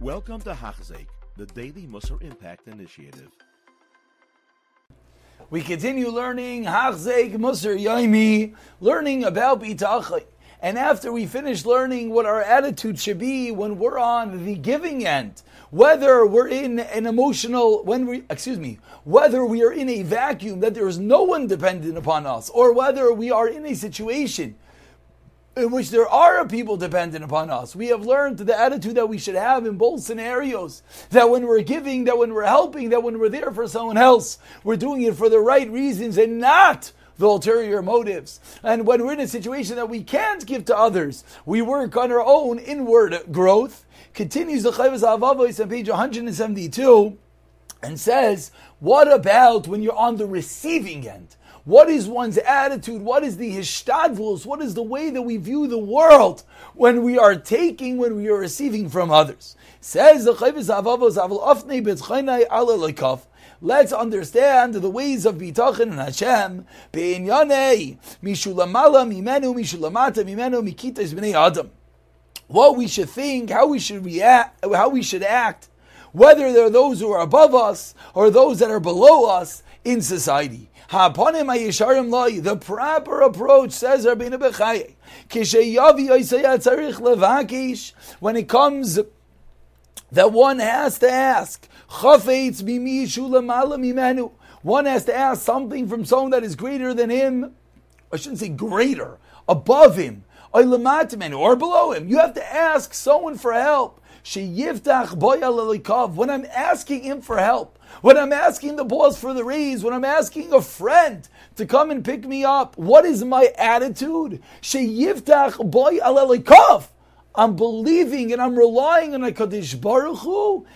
Welcome to Hachzik, the Daily Musar Impact Initiative. We continue learning Hachzik Musar Yaimi, learning about Bitachon. And after we finish learning what our attitude should be when we're on the giving end, whether we're in an emotional, when we, excuse me, whether we are in a vacuum that there is no one dependent upon us, or whether we are in a situation in which there are people dependent upon us. We have learned the attitude that we should have in both scenarios. That when we're giving, that when we're helping, that when we're there for someone else, we're doing it for the right reasons and not the ulterior motives. And when we're in a situation that we can't give to others, we work on our own inward growth. Continues the Chovos HaLevavos on page 172 and says, what about when you're on the receiving end? What is one's attitude? What is the hishtadlus? What is the way that we view the world when we are taking, when we are receiving from others? Says the Ala Let's understand the ways of bitachon and Hashem. Mishulamala mimenu mishulamata mimenu mikitas b'nei adam. What we should think, how we should react, how we should act, whether there are those who are above us or those that are below us in society. The proper approach says Rabbeinu Bechaye. When it comes that one has to ask, one has to ask something from someone that is greater than him. I shouldn't say greater, above him, or below him. You have to ask someone for help. When I'm asking him for help, when I'm asking the boss for the raise, when I'm asking a friend to come and pick me up, what is my attitude? I'm believing and I'm relying on HaKadosh Baruch Hu,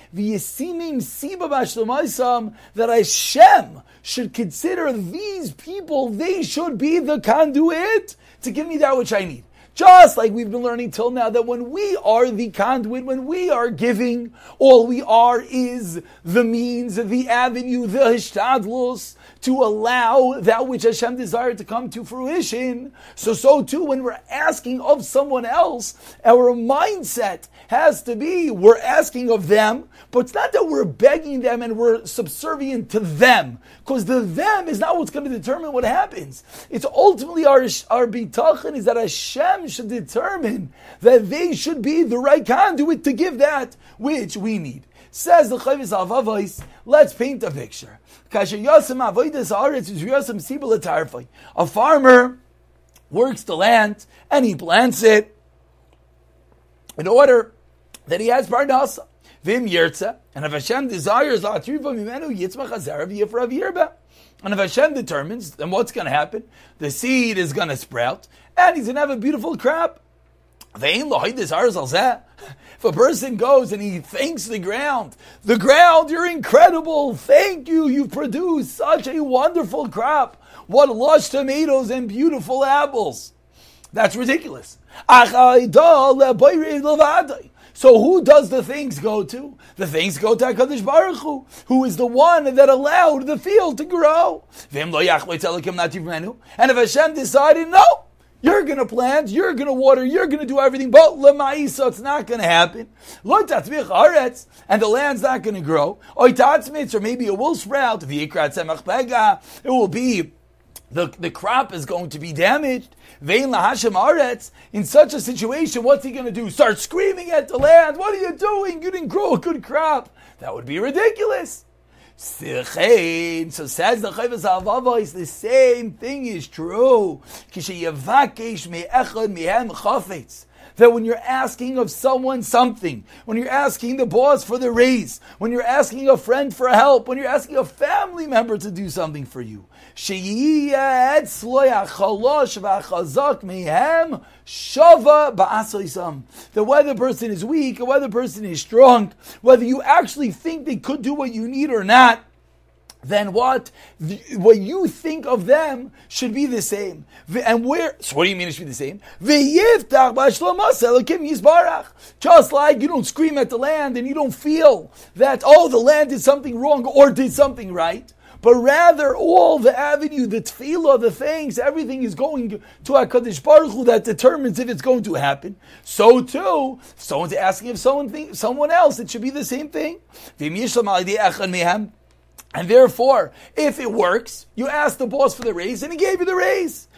that Hashem should consider these people, they should be the conduit to give me that which I need. Just like we've been learning till now that when we are the conduit, when we are giving, all we are is the means, the avenue, the hishtadlus, to allow that which Hashem desired to come to fruition. So, so too, when we're asking of someone else, our mindset has to be we're asking of them, but it's not that we're begging them and we're subservient to them, because the them is not what's going to determine what happens. It's ultimately our, our bitachon is that Hashem should determine that they should be the right conduit to give that which we need. Says the Chovos HaLevavos, let's paint a picture. A farmer works the land and he plants it in order that he has parnasa. Vim yirtza, and if Hashem desires mimenu yitzmach hazarav yifrav yirba. And if Hashem determines, then what's going to happen? The seed is going to sprout, and he's going to have a beautiful crop. If a person goes and he thanks the ground, the ground, you're incredible. Thank you. You've produced such a wonderful crop. What lush tomatoes and beautiful apples. That's ridiculous. So who does the things go to? The things go to HaKadosh Baruch Hu, who is the one that allowed the field to grow. And if Hashem decided, no, you're going to plant, you're going to water, you're going to do everything, but lemaisa, it's not going to happen. And the land's not going to grow. Or maybe it will sprout. It will be the, the crop is going to be damaged. Vein lahashem aretz. In such a situation, what's he going to do? Start screaming at the land, What are you doing? You didn't grow a good crop. That would be ridiculous. So says the Chovos HaLevavos, the same thing is true. That when you're asking of someone something, when you're asking the boss for the raise, when you're asking a friend for help, when you're asking a family member to do something for you, the whether the person is weak or whether the person is strong, whether you actually think they could do what you need or not, then what what you think of them should be the same. And where? So what do you mean it should be the same? Just like you don't scream at the land and you don't feel that oh the land did something wrong or did something right. but rather all the avenue, the tefillah, the things, everything is going to HaKadosh Baruch Hu that determines if it's going to happen. So too, if someone's asking if someone think, someone else, it should be the same thing. And therefore, if it works, you ask the boss for the raise and he gave you the raise.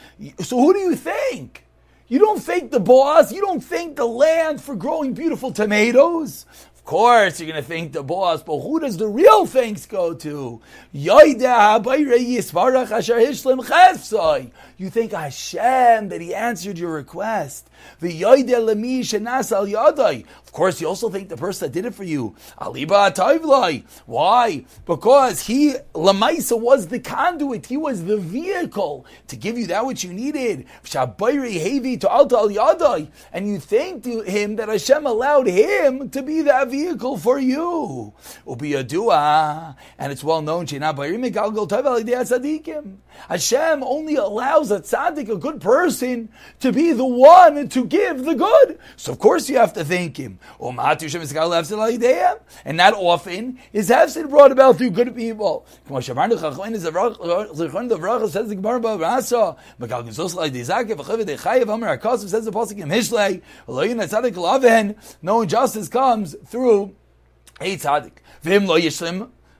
So who do you think? You don't thank the boss. You don't thank the land for growing beautiful tomatoes. Of course, you're going to thank the boss, but who does the real thanks go to? You thank Hashem that He answered your request. Of course, you also thank the person that did it for you. Why? Because he, Lamaisa, was the conduit. He was the vehicle to give you that which you needed. And you thanked him that Hashem allowed him to be that vehicle for you. And it's well known, Hashem only allows a tzaddik, a good person, to be the one to give the good. So of course you have to thank him. And not often is Hefsid brought about through good people. Says the Pasuk No injustice comes through a tzaddik.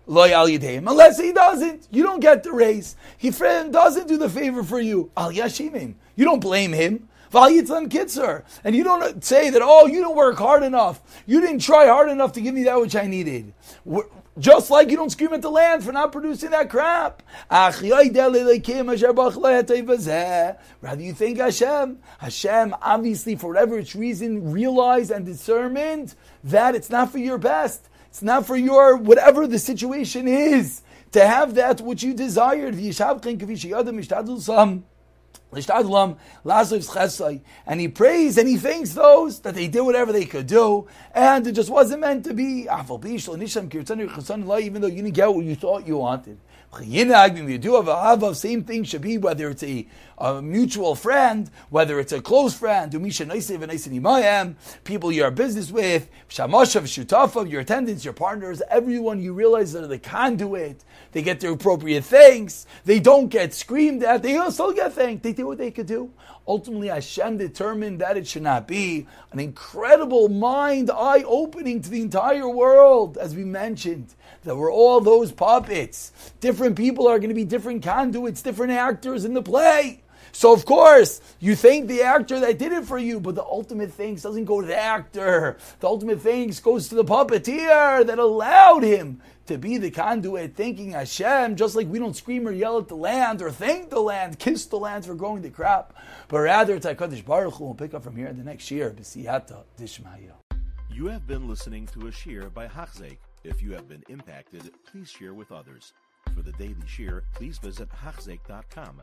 Unless he doesn't, you don't get the raise. He doesn't do the favor for you. Al yashimim. You don't blame him. Kitzer. And you don't say that, oh, you don't work hard enough. You didn't try hard enough to give me that which I needed. Just like you don't scream at the land for not producing that crap. Rather, you think Hashem. Hashem, obviously, for whatever its reason, realized and determined that it's not for your best. It's not for your, whatever the situation is, to have that which you desired. And he prays and he thanks those that they did whatever they could do, and it just wasn't meant to be. Even though you didn't get what you thought you wanted. Same thing should be whether it's a, a mutual friend, whether it's a close friend, people you're business with, your attendants, your partners, everyone you realize that are the conduit. They get their appropriate thanks. They don't get screamed at. They still get thanked. They did what they could do. Ultimately, Hashem determined that it should not be. An incredible mind eye opening to the entire world, as we mentioned that we're all those puppets. Different people are going to be different conduits, different actors in the play. So of course, you thank the actor that did it for you, but the ultimate thanks doesn't go to the actor. The ultimate thanks goes to the puppeteer that allowed him to be the conduit, thanking Hashem, just like we don't scream or yell at the land or thank the land, kiss the land for growing the crop, but rather it's HaKadosh Baruch Hu. We'll pick up from here in the next year. B'siyata Dishmaya. You have been listening to a shiur by Hachzeik. If you have been impacted, please share with others. For the daily share, please visit Hachzeik.com